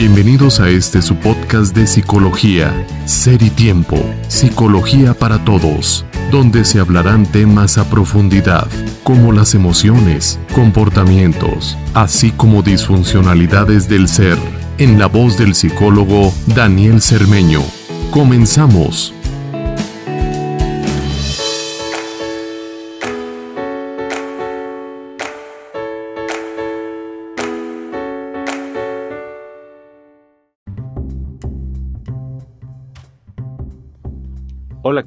Bienvenidos a este su podcast de psicología, Ser y Tiempo, Psicología para Todos, donde se hablarán temas a profundidad, como las emociones, comportamientos, así como disfuncionalidades del ser, en la voz del psicólogo Daniel Cermeño. Comenzamos.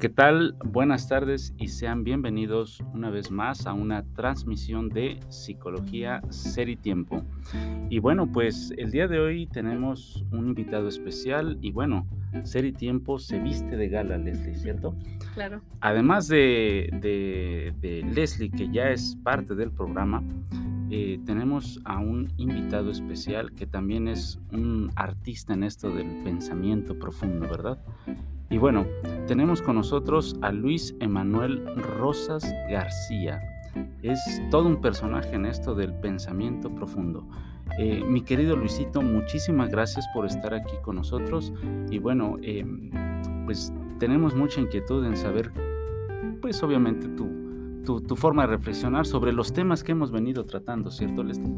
¿Qué tal? Buenas tardes y sean bienvenidos una vez más a una transmisión de Psicología Ser y Tiempo. Y bueno, pues el día de hoy tenemos un invitado especial y bueno, Ser y Tiempo se viste de gala, Leslie, ¿cierto? Claro. Además de, de, Leslie, que ya es parte del programa, eh, tenemos a un invitado especial que también es un artista en esto del pensamiento profundo, ¿verdad? Y bueno, tenemos con nosotros a Luis Emanuel Rosas García. Es todo un personaje en esto del pensamiento profundo. Eh, mi querido Luisito, muchísimas gracias por estar aquí con nosotros. Y bueno, em, pues tenemos mucha inquietud en saber, pues obviamente tu, tu, forma de reflexionar sobre los temas que hemos venido tratando, ¿cierto, Leslie?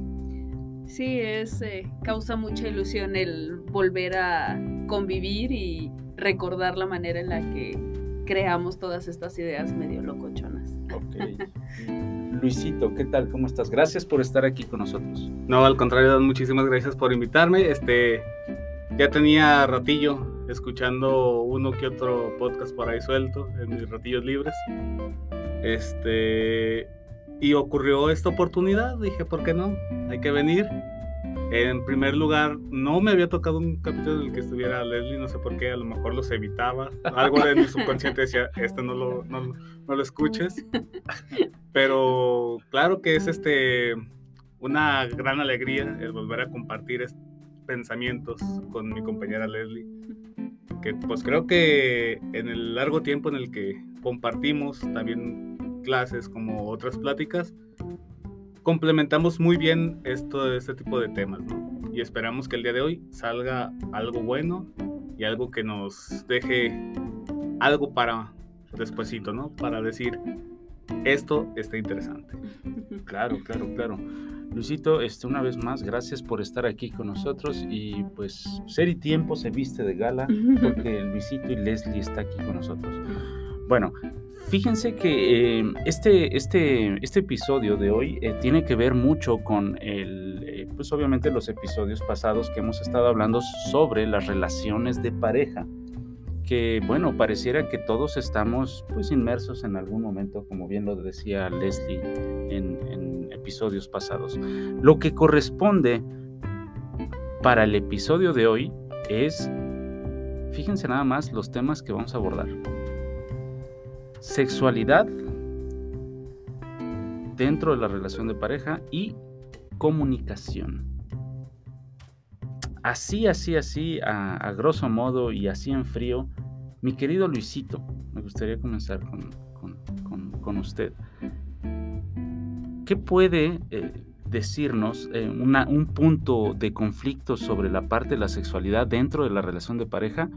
Sí, es, eh, causa mucha ilusión el volver a convivir y recordar la manera en la que creamos todas estas ideas medio locochonas. Ok. Luisito, ¿qué tal? ¿Cómo estás? Gracias por estar aquí con nosotros. No, al contrario, muchísimas gracias por invitarme. Este, ya tenía ratillo escuchando uno que otro podcast por ahí suelto en mis ratillos libres. Este, y ocurrió esta oportunidad, dije, ¿por qué no? Hay que venir. En primer lugar, no me había tocado un capítulo en el que estuviera Leslie, no sé por qué, a lo mejor los evitaba. Algo de mi subconsciente decía, este no lo, no, lo escuches. Pero claro que es este una gran alegría el volver a compartir pensamientos con mi compañera Leslie. Que pues creo que en el largo tiempo en el que compartimos también clases como otras pláticas, complementamos muy bien esto, este tipo de temas, ¿no? Y esperamos que el día de hoy salga algo bueno y algo que nos deje algo para despuesito, ¿no? Para decir, esto está interesante. Claro, claro, claro. Luisito, este, una vez más, gracias por estar aquí con nosotros y pues Ser y Tiempo se viste de gala porque Luisito y Leslie está aquí con nosotros. Bueno, Fíjense que eh, este, este, este episodio de hoy eh, tiene que ver mucho con el, eh, pues obviamente los episodios pasados que hemos estado hablando sobre las relaciones de pareja, que bueno, pareciera que todos estamos pues inmersos en algún momento, como bien lo decía Leslie en, en episodios pasados. Lo que corresponde para el episodio de hoy es, fíjense nada más los temas que vamos a abordar sexualidad dentro de la relación de pareja y comunicación. Así, así, así, a, grosso modo y así en frío, mi querido Luisito, me gustaría comenzar con, usted. ¿Qué puede eh, decirnos eh, un punto de conflicto sobre la parte de la sexualidad dentro de la relación de pareja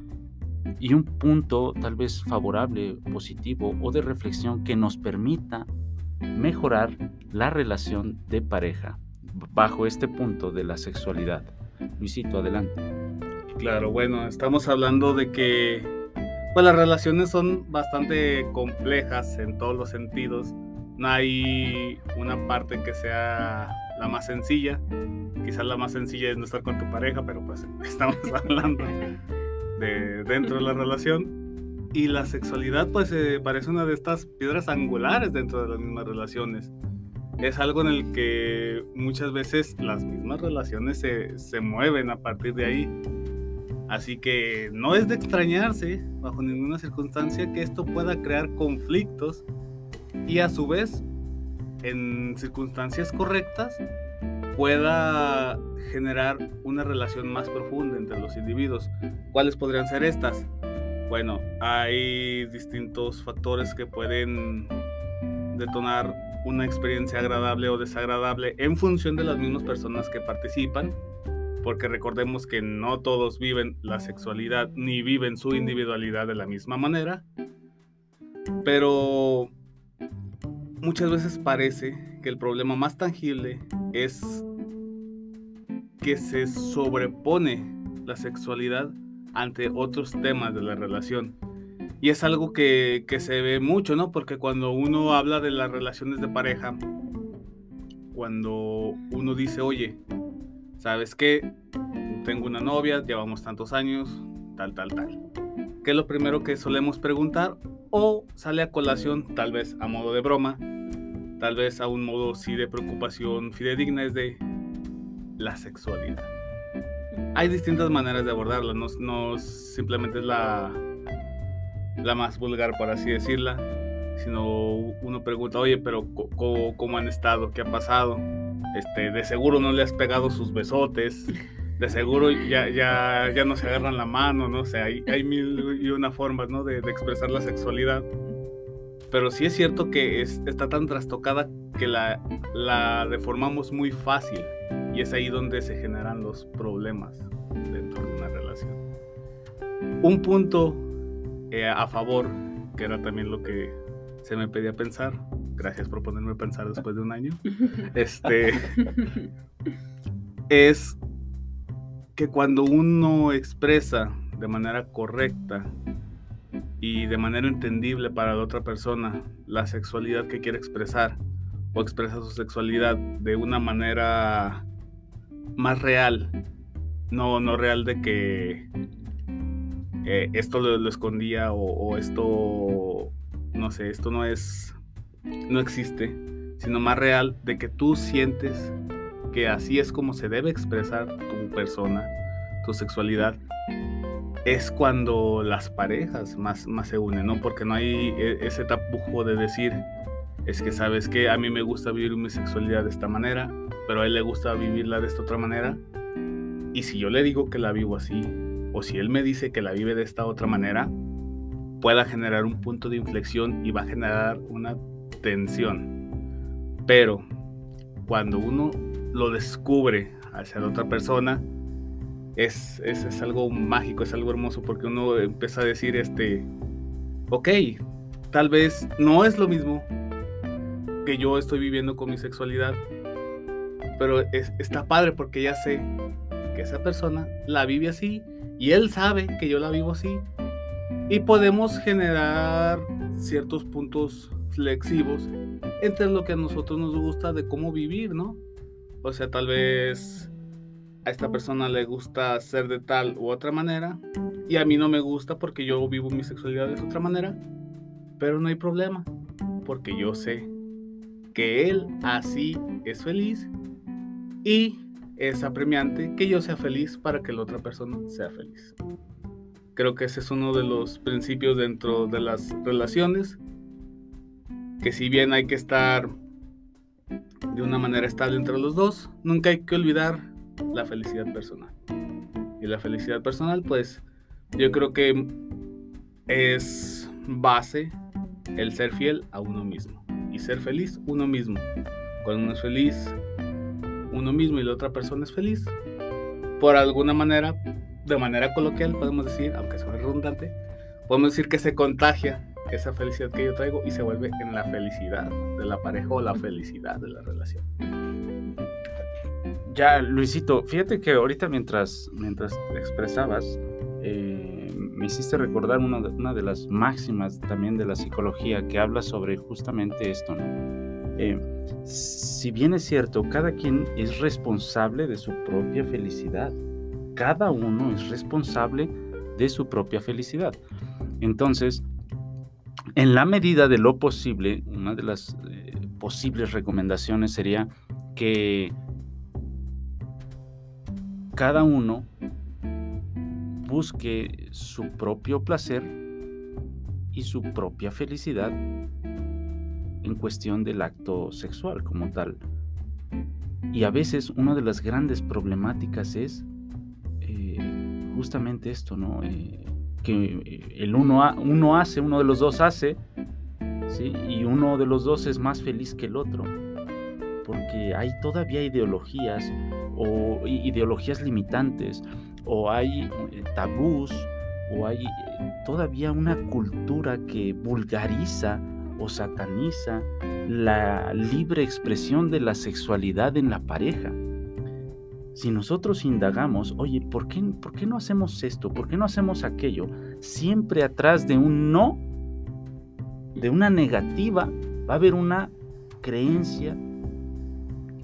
y un punto tal vez favorable, positivo o de reflexión que nos permita mejorar la relación de pareja bajo este punto de la sexualidad. Luisito, adelante. Claro, bueno, estamos hablando de que pues, las relaciones son bastante complejas en todos los sentidos. No hay una parte que sea la más sencilla. Quizás la más sencilla es no estar con tu pareja, pero pues estamos hablando dentro de la relación. Y la sexualidad pues eh, parece una de estas piedras angulares dentro de las mismas relaciones. Es algo en el que muchas veces las mismas relaciones se, se mueven a partir de ahí. Así que no es de extrañarse bajo ninguna circunstancia que esto pueda crear conflictos y a su vez en circunstancias correctas pueda generar una relación más profunda entre los individuos. ¿Cuáles podrían ser estas? Bueno, hay distintos factores que pueden detonar una experiencia agradable o desagradable en función de las mismas personas que participan, porque recordemos que no todos viven la sexualidad ni viven su individualidad de la misma manera, pero muchas veces parece que el problema más tangible es que se sobrepone la sexualidad ante otros temas de la relación. Y es algo que, se ve mucho, ¿no? Porque cuando uno habla de las relaciones de pareja, cuando uno dice, oye, ¿sabes qué? Tengo una novia, llevamos tantos años, tal, tal, tal. ¿Qué es lo primero que solemos preguntar? O sale a colación, tal vez a modo de broma, tal vez a un modo sí de preocupación fidedigna, es de la sexualidad. Hay distintas maneras de abordarla, no, no simplemente es la, la más vulgar, por así decirla, sino uno pregunta, oye, pero ¿cómo, han estado? ¿Qué ha pasado? Este, de seguro no le has pegado sus besotes, de seguro ya, ya, ya no se agarran la mano, no sé, hay, hay mil y una formas ¿no? de, de, expresar la sexualidad. Pero sí es cierto que está tan trastocada que la, la deformamos muy fácil y es ahí donde se generan los problemas dentro de una relación. Un punto eh, a favor, que era también lo que se me pedía pensar. Gracias por ponerme a pensar después de un año. Este es que cuando uno expresa de manera correcta y de manera entendible para la otra persona la sexualidad que quiere expresar o expresa su sexualidad de una manera más real, no, no real de que eh, esto lo, escondía o, esto, no sé, esto no es, no existe, sino más real de que tú sientes que así es como se debe expresar tu persona, tu sexualidad, es cuando las parejas más, se unen, ¿no? Porque no hay e, ese tapujo de decir, es que sabes que a mí me gusta vivir mi sexualidad de esta manera, pero a él le gusta vivirla de esta otra manera. Y si yo le digo que la vivo así, o si él me dice que la vive de esta otra manera, pueda generar un punto de inflexión y va a generar una tensión. Pero cuando uno lo descubre hacia la otra persona, es, es, algo mágico, es algo hermoso, porque uno empieza a decir, este, ok, tal vez no es lo mismo que yo estoy viviendo con mi sexualidad, pero está padre porque ya sé que esa persona la vive así y él sabe que yo la vivo así. Y podemos generar ciertos puntos flexivos entre lo que a nosotros nos gusta de cómo vivir, ¿no? O sea, tal vez a esta persona le gusta ser de tal u otra manera y a mí no me gusta porque yo vivo mi sexualidad de otra manera, pero no hay problema porque yo sé que él así es feliz y es apremiante que yo sea feliz para que la otra persona sea feliz. Creo que ese es uno de los principios dentro de las relaciones, que si bien hay que estar de una manera estable entre los dos, nunca hay que olvidar la felicidad personal. Y la felicidad personal, pues yo creo que es base el ser fiel a uno mismo y ser feliz uno mismo. Cuando uno es feliz, uno mismo y la otra persona es feliz, por alguna manera, de manera coloquial, podemos decir, aunque sea redundante, podemos decir que se contagia esa felicidad que yo traigo y se vuelve en la felicidad de la pareja o la felicidad de la relación. Ya, Luisito, fíjate que ahorita mientras, mientras expresabas, eh, me hiciste recordar una una de, las máximas también de la psicología que habla sobre justamente esto. Eh, si bien es cierto, cada quien es responsable de su propia felicidad. Cada uno es responsable de su propia felicidad. Entonces, en la medida de lo posible, una de las eh, posibles recomendaciones sería que cada uno busque su propio placer y su propia felicidad en cuestión del acto sexual como tal. Y a veces una de las grandes problemáticas es eh, justamente esto, ¿no? Eh, que el uno, uno hace, uno de los dos hace, ¿sí? y uno de los dos es más feliz que el otro. Porque hay todavía ideologías o ideologías limitantes o hay eh, tabús o hay eh, todavía una cultura que vulgariza o sataniza la libre expresión de la sexualidad en la pareja. Si nosotros indagamos, oye, ¿por qué, ¿por qué no hacemos esto? ¿Por qué no hacemos aquello? Siempre atrás de un no, de una negativa, va a haber una creencia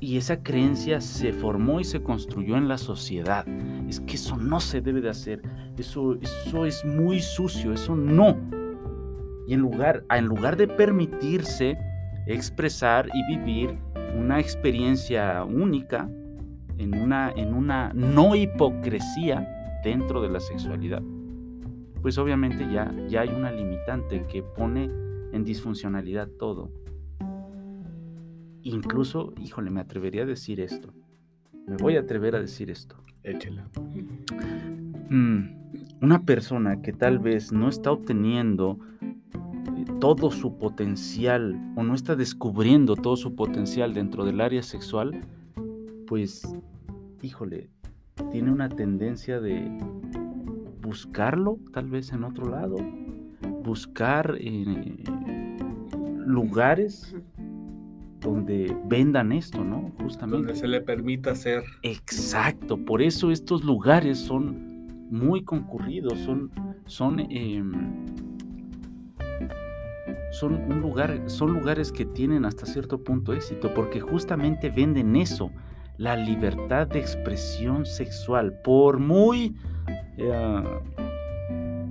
y esa creencia se formó y se construyó en la sociedad. Es que eso no se debe de hacer, eso, eso es muy sucio, eso no. Y en lugar, en lugar de permitirse expresar y vivir una experiencia única, en una, en una no hipocresía dentro de la sexualidad, pues obviamente ya, ya hay una limitante que pone en disfuncionalidad todo. Incluso, híjole, me atrevería a decir esto. Me voy a atrever a decir esto. Échela. Mm, una persona que tal vez no está obteniendo eh, todo su potencial o no está descubriendo todo su potencial dentro del área sexual, pues, híjole, tiene una tendencia de buscarlo tal vez en otro lado, buscar eh, lugares donde vendan esto, ¿no? Justamente. Donde se le permita hacer. Exacto, por eso estos lugares son muy concurridos, son, son, em, son, un lugar, son lugares que tienen hasta cierto punto éxito, porque justamente venden eso, la libertad de expresión sexual, por muy... Eh,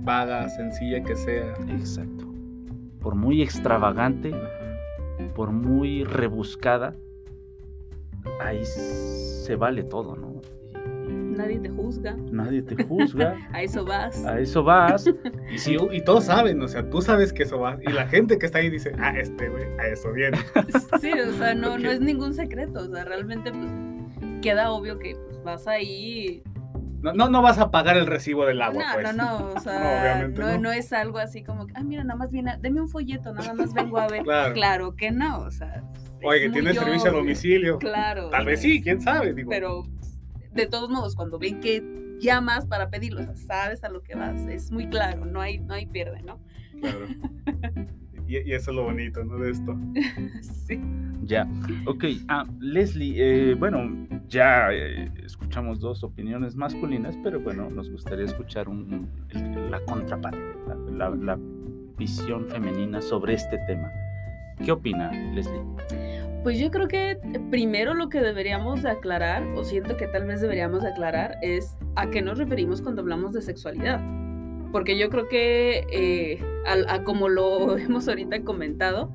vaga, sencilla que sea. Exacto. Por muy extravagante, por muy rebuscada, ahí se vale todo, ¿no? Nadie te juzga. Nadie te juzga. a eso vas. A eso vas. y, y todos saben, o sea, tú sabes que eso va. Y la gente que está ahí dice, ah, este güey, a eso viene. sí, o sea, no, no es ningún secreto. O sea, realmente, pues, queda obvio que pues, vas ahí. No, no, no vas a pagar el recibo del agua, no, pues. No, no, o sea, no, no, es algo así como, ah, mira, nada más viene, deme un folleto, nada más vengo a ver. claro. que no, o sea. Oye, que tiene servicio a domicilio. Claro. Tal vez sí, quién sabe. Digo. Pero de todos modos, cuando ven que llamas para pedirlo, sabes a lo que vas, es muy claro, no hay, no hay pierde, ¿no? Claro. Y, eso es lo bonito, ¿no? De esto. sí. Ya, ok. Ah, Leslie, eh, bueno, ya eh, escuchamos dos opiniones masculinas, pero bueno, nos gustaría escuchar un, la contraparte, la visión femenina sobre este tema. ¿Qué opina, Leslie? Pues yo creo que primero lo que deberíamos aclarar, o siento que tal vez deberíamos aclarar, es a qué nos referimos cuando hablamos de sexualidad. Porque yo creo que, eh, a, como lo hemos ahorita comentado,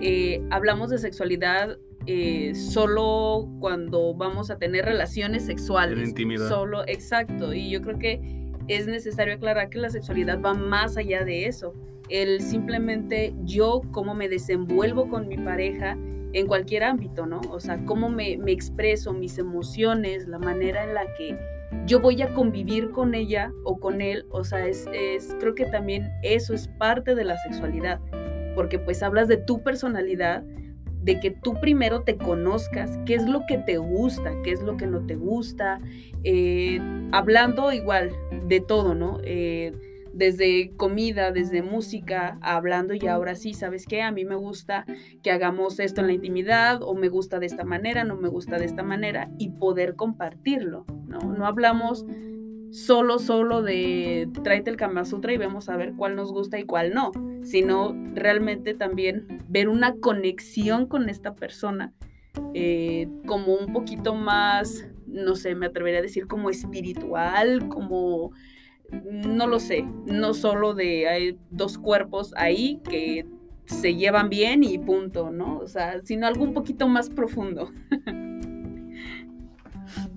eh, hablamos de sexualidad eh, solo cuando vamos a tener relaciones sexuales. En intimidad. Solo, exacto. Y yo creo que es necesario aclarar que la sexualidad va más allá de eso. El simplemente yo, cómo me desenvuelvo con mi pareja, en cualquier ámbito, ¿no? O sea, cómo me, expreso, mis emociones, la manera en la que yo voy a convivir con ella o con él, o sea, es, es, creo que también eso es parte de la sexualidad, porque pues hablas de tu personalidad, de que tú primero te conozcas, qué es lo que te gusta, qué es lo que no te gusta, eh, hablando igual de todo, ¿no? Eh, desde comida, desde música, hablando y ahora sí, ¿sabes qué? A mí me gusta que hagamos esto en la intimidad o me gusta de esta manera, no me gusta de esta manera y poder compartirlo, ¿no? No hablamos solo, solo de tráete el Kama Sutra y vemos a ver cuál nos gusta y cuál no, sino realmente también ver una conexión con esta persona eh, como un poquito más, no sé, me atrevería a decir como espiritual, como no lo sé, no solo de hay dos cuerpos ahí que se llevan bien y punto, ¿no? O sea, sino algo un poquito más profundo.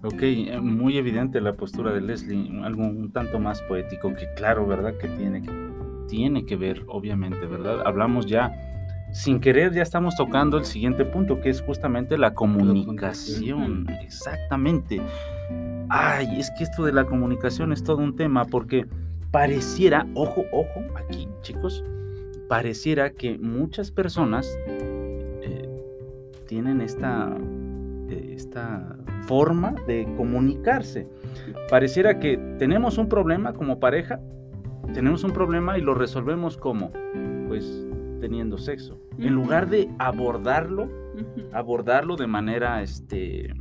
Ok, eh, muy evidente la postura de Leslie, algo un tanto más poético que claro, ¿verdad? Que tiene que, tiene que ver, obviamente, ¿verdad? Hablamos ya, sin querer, ya estamos tocando el siguiente punto, que es justamente la comunicación. Exactamente. Ay, es que esto de la comunicación es todo un tema porque pareciera, ojo, ojo, aquí chicos, pareciera que muchas personas eh, tienen esta, eh, esta forma de comunicarse. Pareciera que tenemos un problema como pareja, tenemos un problema y lo resolvemos como, pues teniendo sexo. En lugar de abordarlo, abordarlo de manera este,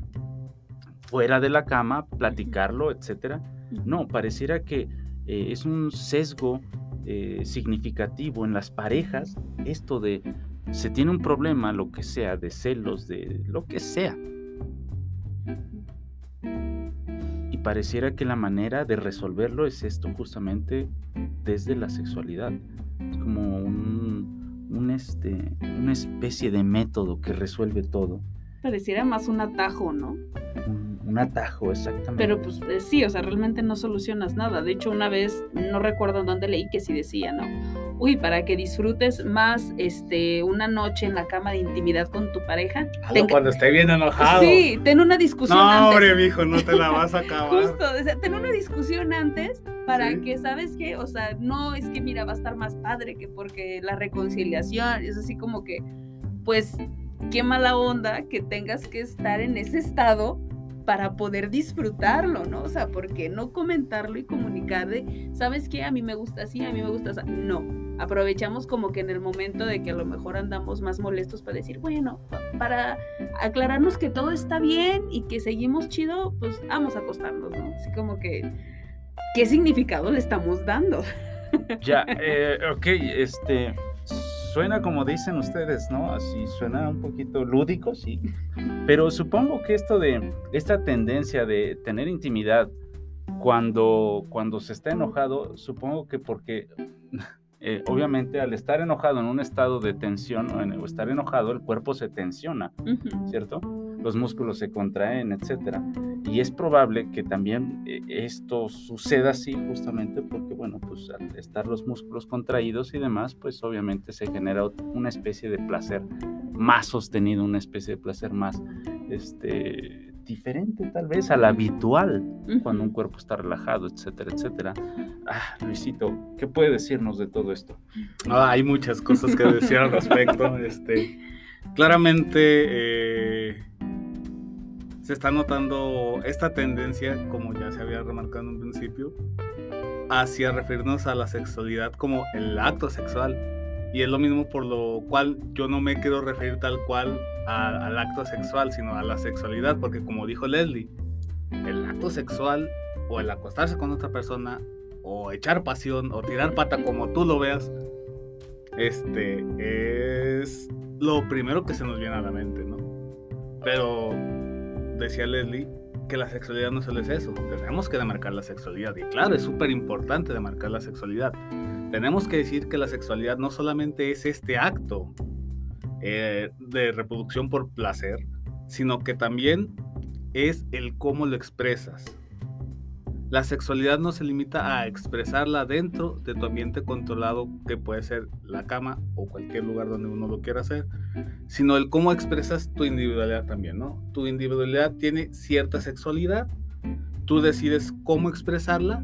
fuera de la cama, platicarlo, etcétera. No, pareciera que eh, es un sesgo eh, significativo en las parejas esto de se tiene un problema, lo que sea, de celos, de lo que sea. Y pareciera que la manera de resolverlo es esto justamente desde la sexualidad. Es como un, un este, una especie de método que resuelve todo. Pareciera más un atajo, ¿no? Un, atajo, exactamente. Pero pues eh, sí, o sea, realmente no solucionas nada. De hecho, una vez, no recuerdo dónde leí que sí decía, ¿no? Uy, para que disfrutes más este, una noche en la cama de intimidad con tu pareja. Cuando esté bien enojado. Sí, ten una discusión no, antes. hombre, mijo, no te la vas a acabar. Justo, o sea, ten una discusión antes para que, ¿sabes qué? O sea, no es que, mira, va a estar más padre que porque la reconciliación es así como que, pues, qué mala onda que tengas que estar en ese estado para poder disfrutarlo, ¿no? O sea, porque no comentarlo y comunicar de, ¿sabes qué? A mí me gusta así, a mí me gusta así. No, aprovechamos como que en el momento de que a lo mejor andamos más molestos para decir, bueno, para aclararnos que todo está bien y que seguimos chido, pues vamos a acostarnos, ¿no? Así como que, ¿qué significado le estamos dando? Ya, eh, ok, este, suena como dicen ustedes, ¿no? Así suena un poquito lúdico, sí. Pero supongo que esto de esta tendencia de tener intimidad cuando, cuando se está enojado, supongo que porque eh, obviamente al estar enojado en un estado de tensión o, estar enojado, el cuerpo se tensiona, ¿cierto? Los músculos se contraen, etc. Y es probable que también eh, esto suceda así justamente porque, bueno, pues al estar los músculos contraídos y demás, pues obviamente se genera una especie de placer más sostenido, una especie de placer más, este, diferente tal vez al habitual cuando un cuerpo está relajado, etcétera, etcétera. Ah, Luisito, ¿qué puede decirnos de todo esto? Ah, hay muchas cosas que decir al respecto. Este, claramente eh, se está notando esta tendencia, como ya se había remarcado en un principio, hacia referirnos a la sexualidad como el acto sexual. Y es lo mismo por lo cual yo no me quiero referir tal cual al acto sexual, sino a la sexualidad, porque como dijo Leslie, el acto sexual o el acostarse con otra persona o echar pasión o tirar pata como tú lo veas, este es lo primero que se nos viene a la mente, ¿no? Pero decía Leslie que la sexualidad no solo es eso, tenemos que demarcar la sexualidad y claro, es súper importante demarcar la sexualidad. Tenemos que decir que la sexualidad no solamente es este acto eh, de reproducción por placer, sino que también es el cómo lo expresas. La sexualidad no se limita a expresarla dentro de tu ambiente controlado, que puede ser la cama o cualquier lugar donde uno lo quiera hacer, sino el cómo expresas tu individualidad también, ¿no? Tu individualidad tiene cierta sexualidad, tú decides cómo expresarla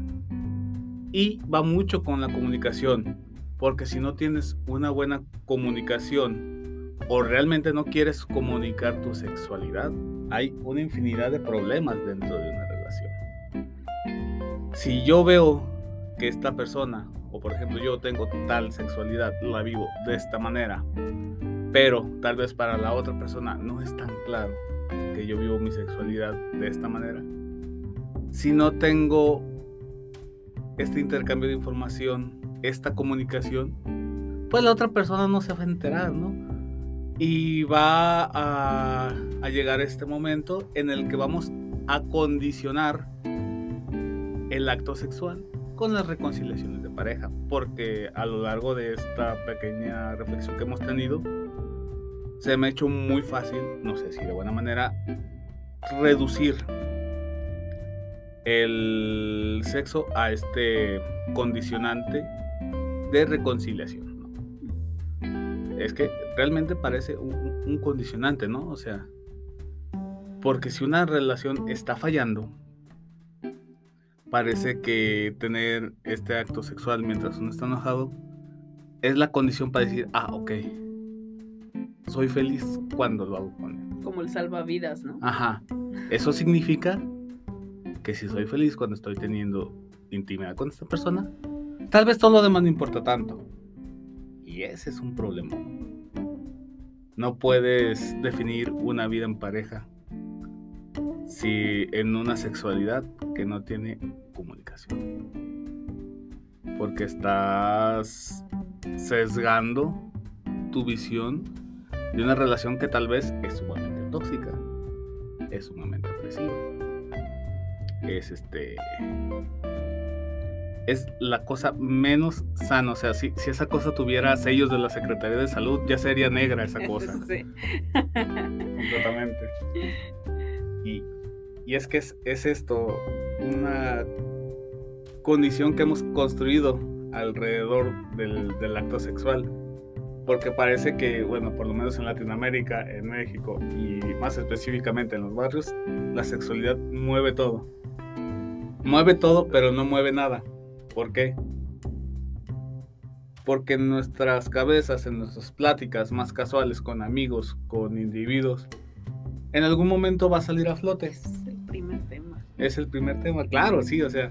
y va mucho con la comunicación, porque si no tienes una buena comunicación o realmente no quieres comunicar tu sexualidad, hay una infinidad de problemas dentro de una. Si yo veo que esta persona, o por ejemplo yo tengo tal sexualidad, la vivo de esta manera, pero tal vez para la otra persona no es tan claro que yo vivo mi sexualidad de esta manera, si no tengo este intercambio de información, esta comunicación, pues la otra persona no se va a enterar, ¿no? Y va a, llegar este momento en el que vamos a condicionar el acto sexual con las reconciliaciones de pareja, porque a lo largo de esta pequeña reflexión que hemos tenido, se me ha hecho muy fácil, no sé si de buena manera, reducir el sexo a este condicionante de reconciliación es que realmente parece un, condicionante, ¿no? O sea, porque si una relación está fallando, parece que tener este acto sexual mientras uno está enojado es la condición para decir, ah, ok, soy feliz cuando lo hago con él. Como el salvavidas, ¿no? Ajá. Eso significa que si soy feliz cuando estoy teniendo intimidad con esta persona, tal vez todo lo demás no importa tanto. Y ese es un problema. No puedes definir una vida en pareja si en una sexualidad que no tiene comunicación. Porque estás sesgando tu visión de una relación que tal vez es sumamente tóxica, es sumamente opresiva, es este es la cosa menos sana. O sea, si, si, esa cosa tuviera sellos de la Secretaría de Salud, ya sería negra esa cosa. Sí. Completamente. Y, y, es que es, es, esto, una condición que hemos construido alrededor del, del acto sexual. Porque parece que, bueno, por lo menos en Latinoamérica, en México y más específicamente en los barrios, la sexualidad mueve todo. Mueve todo, pero no mueve nada. ¿Por qué? Porque en nuestras cabezas, en nuestras pláticas más casuales con amigos, con individuos, en algún momento va a salir a flote. Es el primer tema. Es el primer tema, claro, sí, o sea,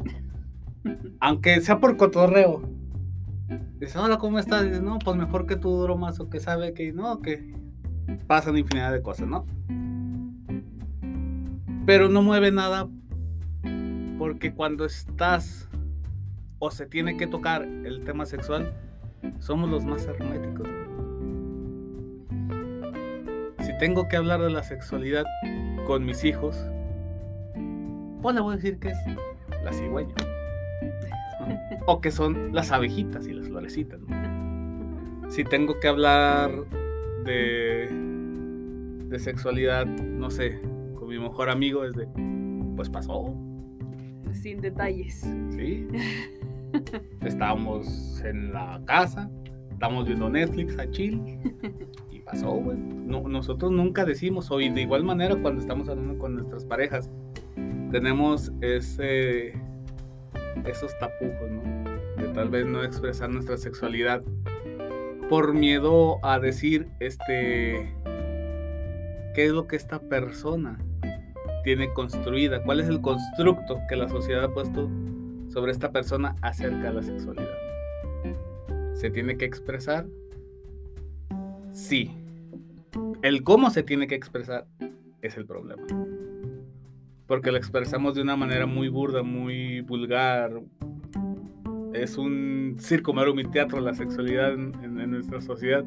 aunque sea por cotorreo. Dices, hola, ¿cómo estás? Dices, no, pues mejor que tú, duro más o que sabe que no, que pasan infinidad de cosas, ¿no? Pero no mueve nada porque cuando estás o se tiene que tocar el tema sexual, somos los más herméticos. Si tengo que hablar de la sexualidad con mis hijos, pues le voy a decir que es la cigüeña. O que son las abejitas y las florecitas. Si tengo que hablar de, de sexualidad, no sé, con mi mejor amigo, es de, pues pasó. Sin detalles. Sí. Estábamos en la casa, estamos viendo Netflix a chill y pasó, güey. No, nosotros nunca decimos, o de igual manera cuando estamos hablando con nuestras parejas, tenemos ese, esos tapujos, ¿no? De tal vez no expresar nuestra sexualidad por miedo a decir, este, ¿qué es lo que esta persona tiene construida? ¿Cuál es el constructo que la sociedad ha puesto sobre esta persona acerca de la sexualidad. ¿Se tiene que expresar? Sí. El cómo se tiene que expresar es el problema. Porque lo expresamos de una manera muy burda, muy vulgar. Es un circo, mero mi teatro la sexualidad en, nuestra sociedad.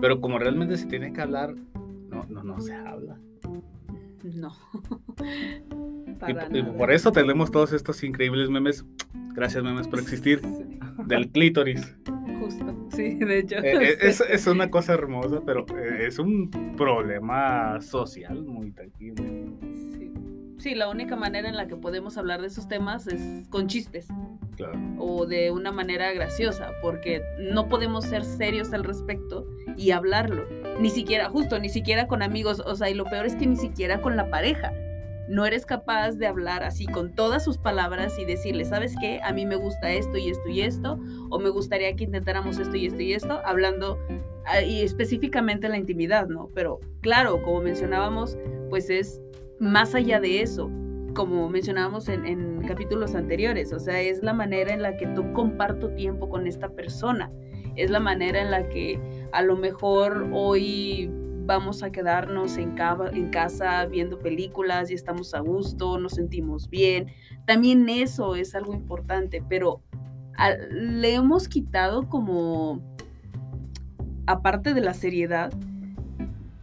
Pero como realmente se tiene que hablar, no, no, no se habla. No. y, por eso tenemos todos estos increíbles memes. Gracias, memes, por existir. Del clítoris. Justo, sí, de hecho. Eh, eh, es, una cosa hermosa, pero eh, es un problema social muy tangible. Sí. la única manera en la que podemos hablar de esos temas es con chistes. Claro. O de una manera graciosa, porque no podemos ser serios al respecto y hablarlo. Ni siquiera, justo, ni siquiera con amigos. O sea, y lo peor es que ni siquiera con la pareja no eres capaz de hablar así con todas sus palabras y decirle, ¿sabes qué? A mí me gusta esto y esto y esto, o me gustaría que intentáramos esto y esto y esto, hablando ah, y específicamente la intimidad, ¿no? Pero claro, como mencionábamos, pues es más allá de eso, como mencionábamos en, capítulos anteriores, o sea, es la manera en la que tú comparto tiempo con esta persona, es la manera en la que a lo mejor hoy vamos a quedarnos en casa viendo películas y estamos a gusto, nos sentimos bien. También eso es algo importante, pero le hemos quitado como, aparte de la seriedad,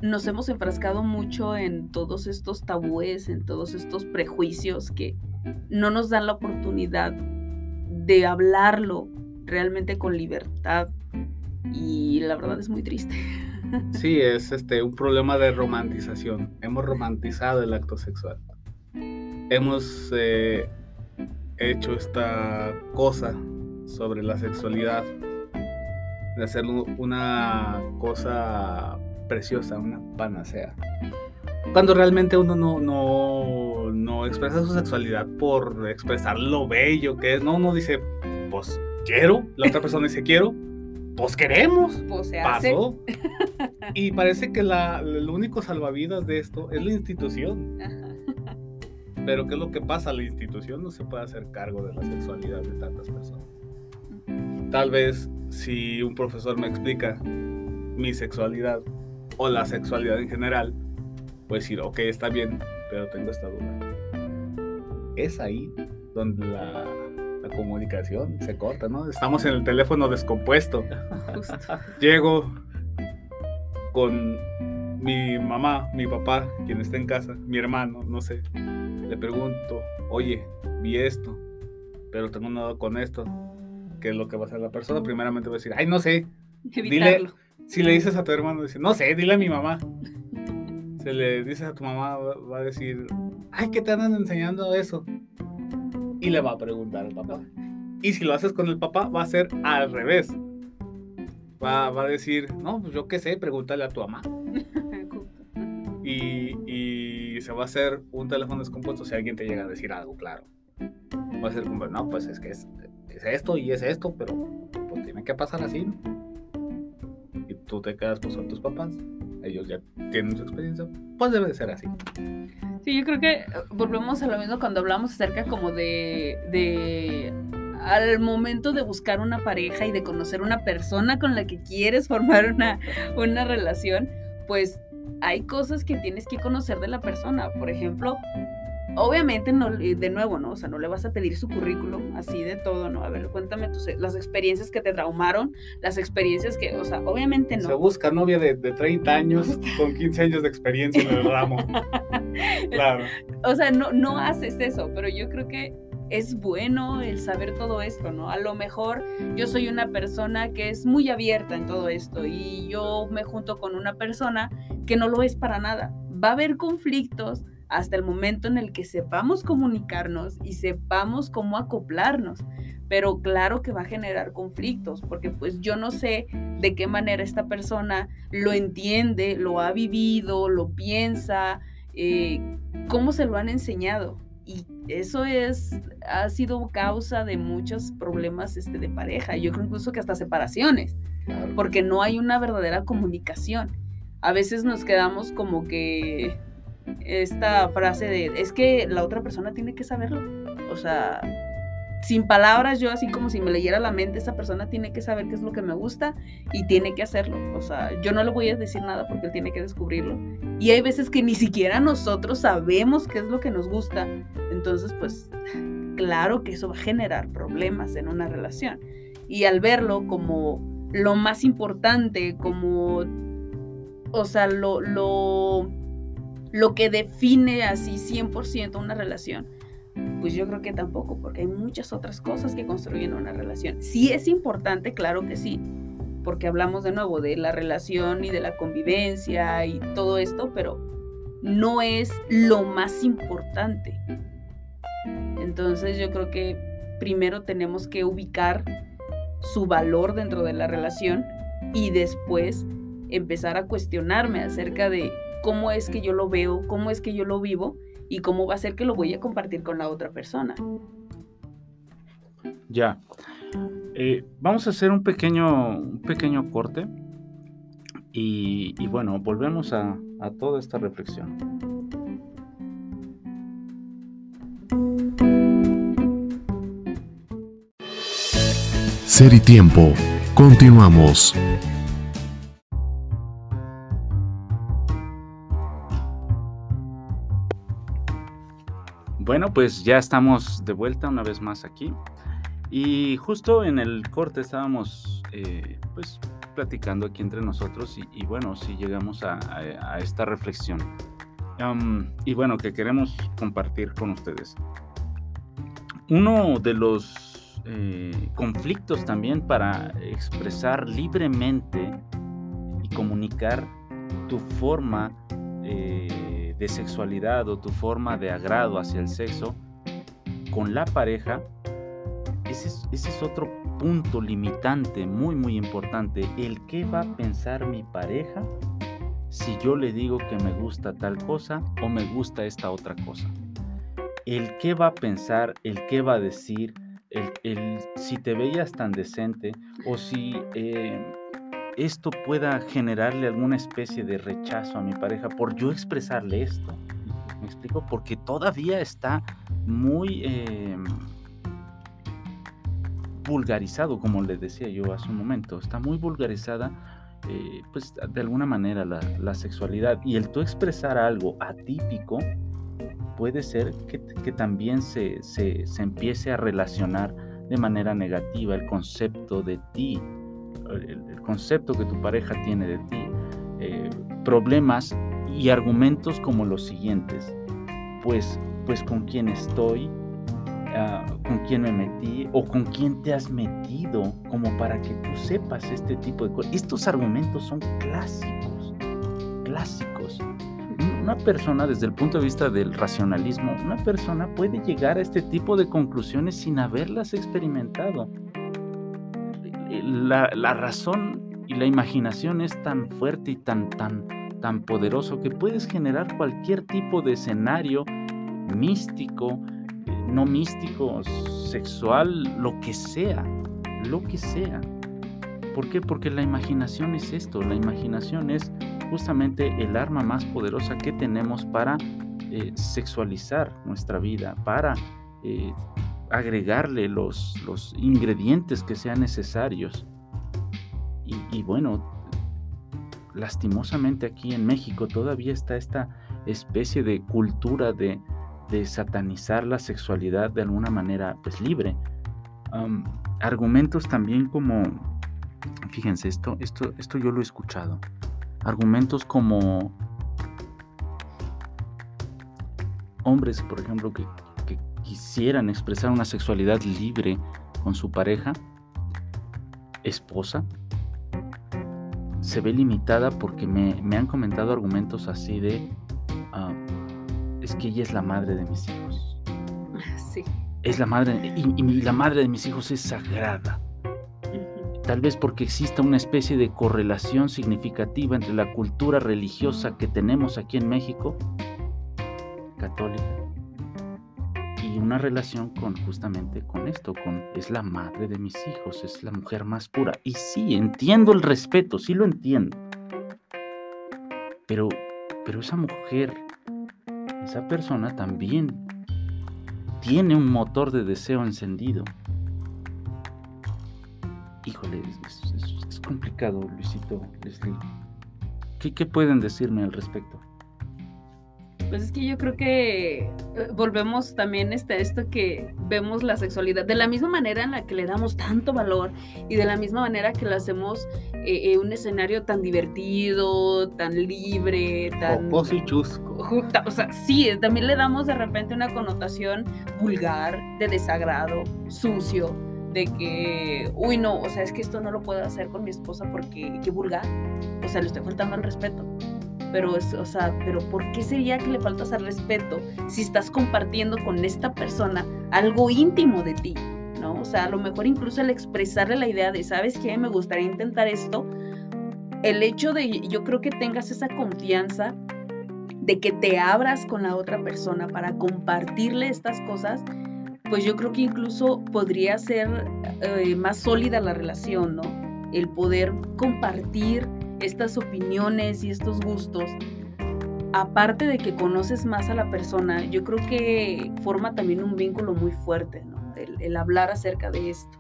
nos hemos enfrascado mucho en todos estos tabúes, en todos estos prejuicios que no nos dan la oportunidad de hablarlo realmente con libertad. Y la verdad es muy triste. Sí, es este un problema de romantización. Hemos romantizado el acto sexual. Hemos eh, hecho esta cosa sobre la sexualidad de hacerlo una cosa preciosa, una panacea. Cuando realmente uno no, no no, expresa su sexualidad por expresar lo bello que es. No, no dice, pues quiero. La otra persona dice, quiero. Pues queremos. Pues se hace. Pasó. Y parece que la, el único salvavidas de esto es la institución. Ajá. Pero ¿qué es lo que pasa? La institución no se puede hacer cargo de la sexualidad de tantas personas. Tal vez si un profesor me explica mi sexualidad o la sexualidad en general, puedo decir, ok, está bien, pero tengo esta duda. Es ahí donde la, la comunicación se corta, ¿no? Estamos en el teléfono descompuesto. Justo. Llego con mi mamá, mi papá, quien está en casa, mi hermano, no sé. Le pregunto, oye, vi esto, pero tengo un con esto. ¿Qué es lo que va a hacer la persona? Primeramente va a decir, ay, no sé. Evitarlo. Si le dices a tu hermano, dice, no sé, dile a mi mamá. Se le dices a tu mamá, va a decir, ay, ¿qué te andan enseñando eso? Y le va a preguntar al papá. Y si lo haces con el papá, va a ser al revés. Va, va a decir, no, pues yo qué sé, pregúntale a tu mamá. Y, y se va a hacer un teléfono descompuesto si alguien te llega a decir algo, claro. Va a ser como, no, pues es que es, es esto y es esto, pero pues tiene que pasar así. ¿no? Tú te quedas pues con tus papás. Ellos ya tienen su experiencia. Pues debe de ser así. Sí, yo creo que eh, volvemos a lo mismo cuando hablamos acerca como de, de al momento de buscar una pareja y de conocer una persona con la que quieres formar una, una relación, pues hay cosas que tienes que conocer de la persona. Por ejemplo, obviamente no, de nuevo, ¿no? O sea, no le vas a pedir su currículum así de todo, ¿no? A ver, cuéntame tus, las experiencias que te traumaron, las experiencias que, o sea, obviamente Se no. busca novia de, de 30 años con 15 años de experiencia en el ramo. Claro. O sea, no, no haces eso, pero yo creo que es bueno el saber todo esto, ¿no? A lo mejor yo soy una persona que es muy abierta en todo esto y yo me junto con una persona que no lo es para nada. Va a haber conflictos hasta el momento en el que sepamos comunicarnos y sepamos cómo acoplarnos. Pero claro que va a generar conflictos, porque pues yo no sé de qué manera esta persona lo entiende, lo ha vivido, lo piensa, eh, cómo se lo han enseñado. Y eso es, ha sido causa de muchos problemas este, de pareja. Yo creo incluso que hasta separaciones, porque no hay una verdadera comunicación. A veces nos quedamos como que esta frase de, es que la otra persona tiene que saberlo. O sea, sin palabras, yo así como si me leyera la mente, esa persona tiene que saber qué es lo que me gusta y tiene que hacerlo. O sea, yo no le voy a decir nada porque él tiene que descubrirlo. Y hay veces que ni siquiera nosotros sabemos qué es lo que nos gusta. Entonces, pues, claro que eso va a generar problemas en una relación. Y al verlo como lo más importante, como, o sea, lo, lo, lo que define así 100% una relación, pues yo creo que tampoco, porque hay muchas otras cosas que construyen una relación. Sí es importante, claro que sí, porque hablamos de nuevo de la relación y de la convivencia y todo esto, pero no es lo más importante. Entonces yo creo que primero tenemos que ubicar su valor dentro de la relación y después empezar a cuestionarme acerca de cómo es que yo lo veo, cómo es que yo lo vivo y cómo va a ser que lo voy a compartir con la otra persona. Ya. Eh, vamos a hacer un pequeño, un pequeño corte y, y bueno, volvemos a, a toda esta reflexión. Ser y tiempo. Continuamos. Pues ya estamos de vuelta una vez más aquí. Y justo en el corte estábamos eh, pues platicando aquí entre nosotros y, bueno, sí llegamos a, esta reflexión. Y bueno, que queremos compartir con ustedes. Uno de los eh, conflictos también para expresar libremente y comunicar tu forma eh, de sexualidad o tu forma de agrado hacia el sexo con la pareja, ese es, ese es otro punto limitante muy muy importante. El qué va a pensar mi pareja si yo le digo que me gusta tal cosa o me gusta esta otra cosa. el qué va a pensar, el qué va a decir, el, el si te veías tan decente o si eh, esto pueda generarle alguna especie de rechazo a mi pareja por yo expresarle esto. ¿Me explico? Porque todavía está muy eh, vulgarizado, como le decía yo hace un momento, está muy vulgarizada, eh, pues de alguna manera la, sexualidad. Y el tú expresar algo atípico puede ser que, también se empiece a relacionar de manera negativa el concepto de ti, el, el, concepto que tu pareja tiene de ti. Eh, problemas y argumentos como los siguientes. Pues, pues con quién estoy, uh, con quién me metí o con quién te has metido, como para que tú sepas este tipo de cosas. Estos argumentos son clásicos, clásicos. Una persona, desde el punto de vista del racionalismo, una persona puede llegar a este tipo de conclusiones sin haberlas experimentado. La, razón y la imaginación es tan fuerte y tan, tan, tan poderoso que puedes generar cualquier tipo de escenario místico, no místico, sexual, lo que sea, lo que sea. ¿Por qué? Porque la imaginación es esto, la imaginación es justamente el arma más poderosa que tenemos para eh, sexualizar nuestra vida, para eh, agregarle los, los, ingredientes que sean necesarios. Y, bueno, lastimosamente aquí en México todavía está esta especie de cultura de, de satanizar la sexualidad de alguna manera pues libre. Um, argumentos también como, fíjense, esto, esto, esto yo lo he escuchado. Argumentos como hombres, por ejemplo, que quisieran expresar una sexualidad libre con su pareja, esposa, se ve limitada porque me, me han comentado argumentos así de, uh, es que ella es la madre de mis hijos. Sí. Es la madre, y, y la madre de mis hijos es sagrada. Tal vez porque exista una especie de correlación significativa entre la cultura religiosa que tenemos aquí en México, católica, y una relación con justamente con esto, con es la madre de mis hijos, es la mujer más pura. Y sí, entiendo el respeto, sí lo entiendo. Pero, pero esa mujer, esa persona también tiene un motor de deseo encendido. Híjole, es, es, complicado, Luisito, Leslie. ¿Qué, ¿Qué pueden decirme al respecto? Pues es que yo creo que volvemos también este, esto que vemos la sexualidad de la misma manera en la que le damos tanto valor y de la misma manera que lo hacemos eh, un escenario tan divertido, tan libre, tan... Poposo y chusco. O sea, sí, también le damos de repente una connotación vulgar, de desagrado, sucio, de que, uy, no, o sea, es que esto no lo puedo hacer con mi esposa porque qué vulgar. O sea, le estoy faltando al respeto pero o sea, pero ¿por qué sería que le faltas al respeto si estás compartiendo con esta persona algo íntimo de ti? ¿No? O sea, a lo mejor incluso el expresarle la idea de, ¿sabes qué? Me gustaría intentar esto. El hecho de, yo creo que tengas esa confianza de que te abras con la otra persona para compartirle estas cosas, pues yo creo que incluso podría ser eh, más sólida la relación, ¿no? El poder compartir estas opiniones y estos gustos, aparte de que conoces más a la persona, yo creo que forma también un vínculo muy fuerte, ¿no? El, el hablar acerca de esto.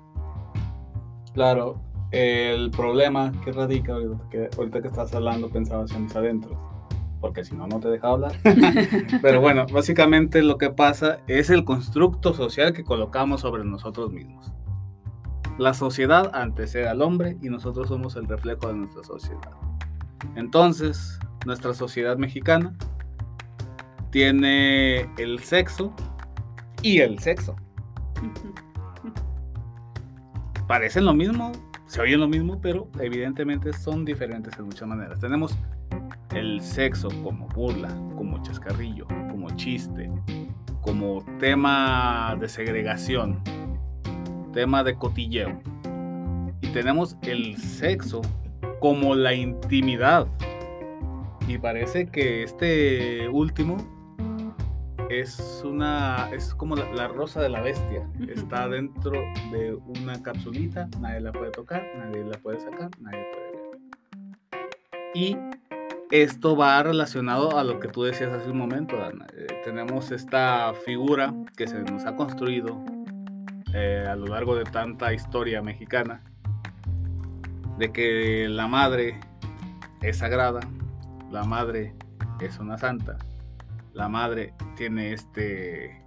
Claro, el problema que radica, que ahorita que estás hablando pensaba hacia mis adentros, porque si no, no te deja hablar. Pero bueno, básicamente lo que pasa es el constructo social que colocamos sobre nosotros mismos. La sociedad antecede al hombre y nosotros somos el reflejo de nuestra sociedad. Entonces, nuestra sociedad mexicana tiene el sexo y el sexo. Parecen lo mismo, se oyen lo mismo, pero evidentemente son diferentes en muchas maneras. Tenemos el sexo como burla, como chascarrillo, como chiste, como tema de segregación, tema de cotilleo. Y tenemos el sexo como la intimidad. Y parece que este último es una, es como la, la rosa de la bestia. Está dentro de una capsulita, nadie la puede tocar, nadie la puede sacar, nadie puede ver. Y esto va relacionado a lo que tú decías hace un momento, Dana. Eh, tenemos esta figura que se nos ha construido eh, a lo largo de tanta historia mexicana, de que la madre es sagrada, la madre es una santa, la madre tiene este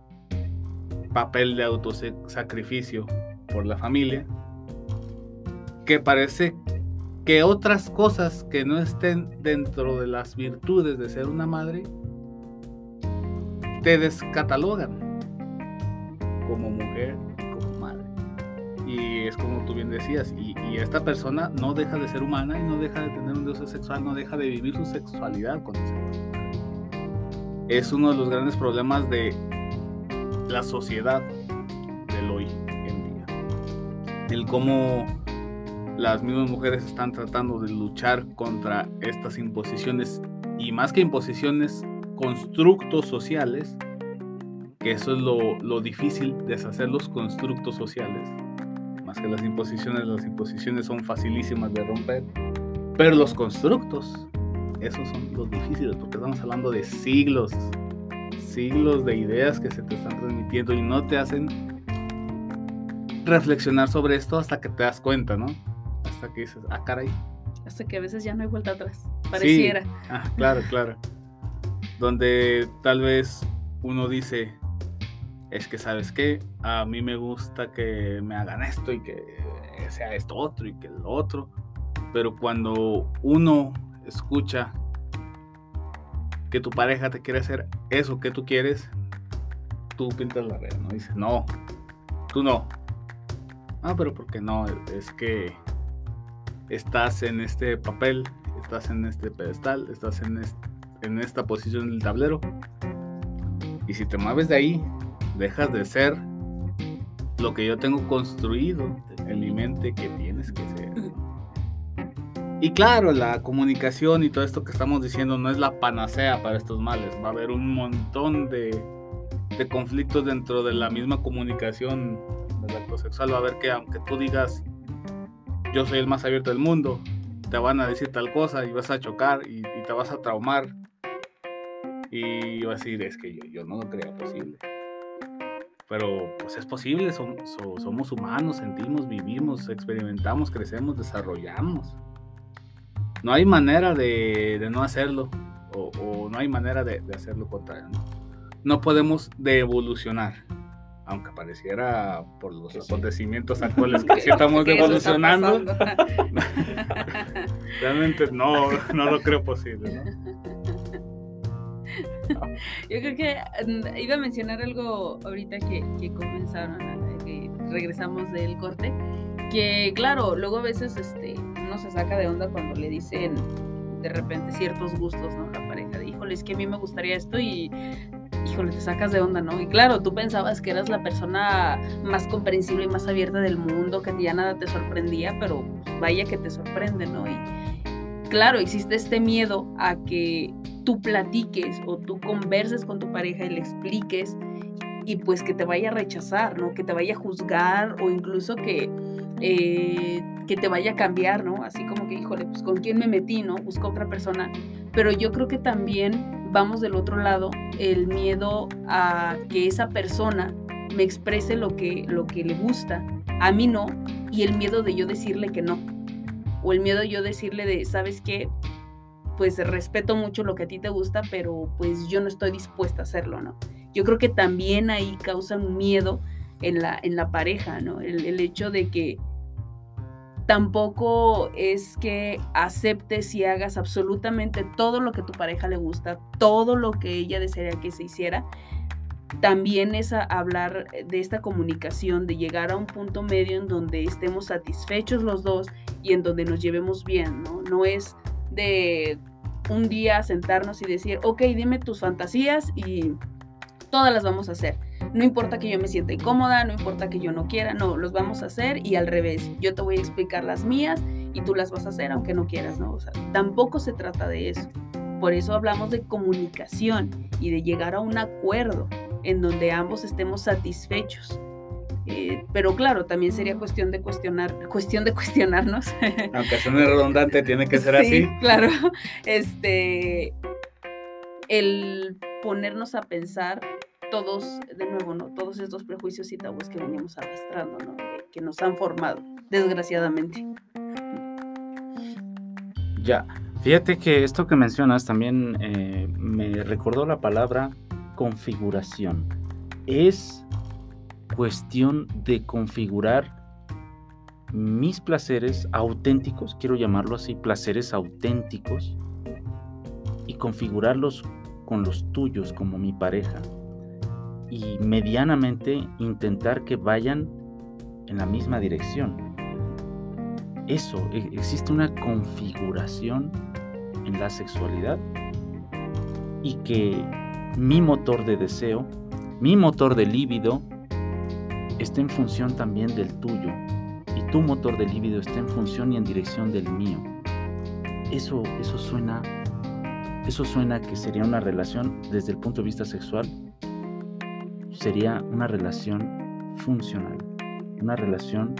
papel de autosacrificio por la familia, que parece que otras cosas que no estén dentro de las virtudes de ser una madre te descatalogan como mujer. Y es como tú bien decías, y, y, esta persona no deja de ser humana y no deja de tener un deseo sexual, no deja de vivir su sexualidad con ese Es uno de los grandes problemas de la sociedad del hoy en día. El cómo las mismas mujeres están tratando de luchar contra estas imposiciones y más que imposiciones, constructos sociales, que eso es lo, lo, difícil, deshacer los constructos sociales, más que las imposiciones, las imposiciones son facilísimas de romper, pero los constructos, esos son los difíciles, porque estamos hablando de siglos, siglos de ideas que se te están transmitiendo y no te hacen reflexionar sobre esto hasta que te das cuenta, ¿no? hasta que dices, ah, caray. Hasta que a veces ya no hay vuelta atrás, pareciera. Ah, claro, claro. Donde tal vez uno dice, es que sabes qué, a mí me gusta que me hagan esto y que sea esto otro y que lo otro. Pero cuando uno escucha que tu pareja te quiere hacer eso que tú quieres, tú pintas la red, ¿no? Dices, no, tú no. Ah, pero ¿por qué no? Es que estás en este papel, estás en este pedestal, estás en, en esta posición del tablero. Y si te mueves de ahí, dejas de ser lo que yo tengo construido en mi mente que tienes que ser. Y claro, la comunicación y todo esto que estamos diciendo no es la panacea para estos males. Va a haber un montón de, de conflictos dentro de la misma comunicación del acto sexual. Va a haber que aunque tú digas yo soy el más abierto del mundo, te van a decir tal cosa y vas a chocar y, te vas a traumar. Y vas a decir, es que yo, no lo creo posible. Pero pues es posible, somos, humanos, sentimos, vivimos, experimentamos, crecemos, desarrollamos. No hay manera de, no hacerlo o, no hay manera de, hacer lo contrario. ¿no? no podemos devolucionar aunque pareciera por los acontecimientos actuales que sí estamos evolucionando, realmente no, no lo creo posible. Yo creo que mm, iba a mencionar algo ahorita que, que comenzaron, que regresamos del corte, que claro, luego a veces este, uno se saca de onda cuando le dicen de repente ciertos gustos, ¿no? La pareja de, híjole, es que a mí me gustaría esto y híjole, te sacas de onda, ¿no? Y claro, tú pensabas que eras la persona más comprensible y más abierta del mundo, que ya nada te sorprendía, pero vaya que te sorprende, ¿no? Y claro, existe este miedo a que tú platiques o tú converses con tu pareja y le expliques y pues que te vaya a rechazar, ¿no? Que te vaya a juzgar o incluso que, eh, que te vaya a cambiar, ¿no? Así como que, híjole, pues con quién me metí, ¿no? Busco otra persona. Pero yo creo que también vamos del otro lado, el miedo a que esa persona me exprese lo que, lo que le gusta, a mí no, y el miedo de yo decirle que no, o el miedo yo decirle de, ¿sabes qué? Pues respeto mucho lo que a ti te gusta, pero pues yo no estoy dispuesta a hacerlo, ¿no? Yo creo que también ahí causa un miedo en la, en la pareja, ¿no? El, el hecho de que tampoco es que aceptes y hagas absolutamente todo lo que tu pareja le gusta, todo lo que ella desearía que se hiciera. También es hablar de esta comunicación, de llegar a un punto medio en donde estemos satisfechos los dos y en donde nos llevemos bien, ¿no? No es de un día sentarnos y decir, ok, dime tus fantasías y todas las vamos a hacer no importa que yo me sienta incómoda, no importa que yo no quiera, no, los vamos a hacer y al revés, yo te voy a explicar las mías y tú las vas a hacer aunque no quieras, ¿no? O tampoco se trata de eso, Por eso hablamos de comunicación y de llegar a un acuerdo en donde ambos estemos satisfechos. Eh, pero claro, también sería cuestión de cuestionar, cuestión de cuestionarnos. Aunque suene redundante, tiene que ser sí, así. Claro, este, el ponernos a pensar todos, de nuevo, ¿no? Todos estos prejuicios y tabúes que venimos arrastrando, ¿no? Que nos han formado, desgraciadamente. Ya, fíjate que esto que mencionas también eh, me recordó la palabra configuración. Es cuestión de configurar mis placeres auténticos, quiero llamarlo así, placeres auténticos, y configurarlos con los tuyos como mi pareja. Y medianamente intentar que vayan en la misma dirección. Eso, e- existe una configuración en la sexualidad y que mi motor de deseo, mi motor de líbido, está en función también del tuyo y tu motor de líbido está en función y en dirección del mío. Eso, eso suena, eso suena que sería una relación desde el punto de vista sexual, sería una relación funcional, una relación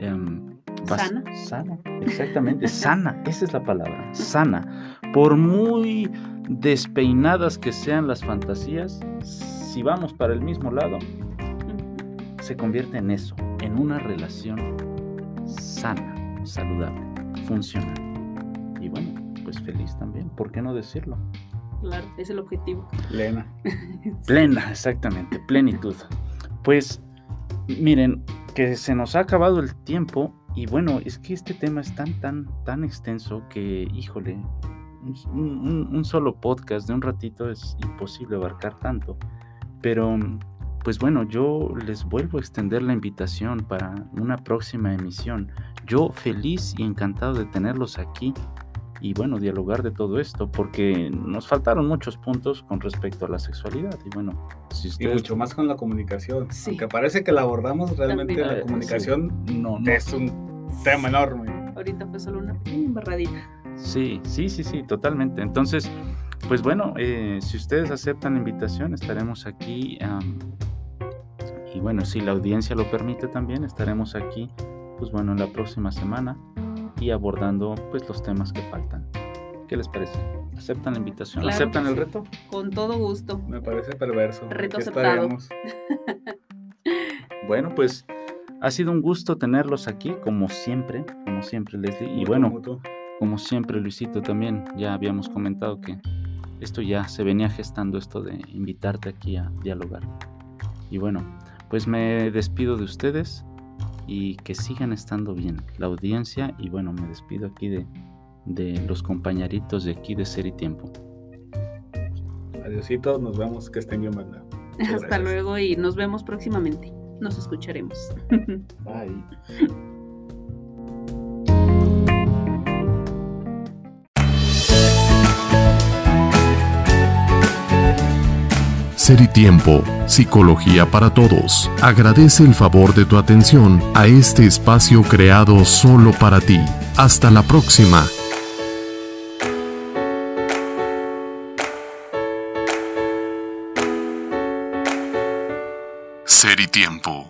em, Sana. sana, exactamente, sana, esa es la palabra, sana. Por muy despeinadas que sean las fantasías, si vamos para el mismo lado, se convierte en eso, en una relación sana, saludable, funcional. Y bueno, pues feliz también, ¿por qué no decirlo? Claro, es el objetivo. Lena. Plena, exactamente, plenitud. Pues miren, que se nos ha acabado el tiempo y bueno, es que este tema es tan, tan, tan extenso que, híjole, un, un- un solo podcast de un ratito es imposible abarcar tanto. Pero, pues bueno, yo les vuelvo a extender la invitación para una próxima emisión. Yo feliz y encantado de tenerlos aquí y bueno, dialogar de todo esto, porque nos faltaron muchos puntos con respecto a la sexualidad. Y bueno, si Y ustedes... mucho más con la comunicación. Sí. Aunque parece que la abordamos, realmente También. la Eh, comunicación No, no. es un tema enorme. Ahorita fue solo una pequeña embarradita. Sí, sí, sí, sí, totalmente. Entonces, pues bueno, eh, si ustedes aceptan la invitación, estaremos aquí. am, y bueno, si la audiencia lo permite también, estaremos aquí, pues bueno, en la próxima semana y abordando pues los temas que faltan. ¿Qué les parece? ¿Aceptan la invitación? Claro ¿Aceptan el sí. reto? Con todo gusto. Me parece perverso. Reto aceptado. Bueno, pues ha sido un gusto tenerlos aquí, como siempre, como siempre, Leslie. Y bueno, mutuo. Como siempre, Luisito, también ya habíamos comentado que esto ya se venía gestando, esto de invitarte aquí a dialogar. Y bueno, pues me despido de ustedes y que sigan estando bien la audiencia y bueno, me despido aquí de, de los compañeritos de aquí de Ser y Tiempo. Adiosito, nos vemos. Que estén bien, banda. Hasta luego y nos vemos próximamente. Nos escucharemos. Bye. Ser y Tiempo, Psicología para Todos. Agradece el favor de tu atención a este espacio creado solo para ti. Hasta la próxima. Ser y Tiempo.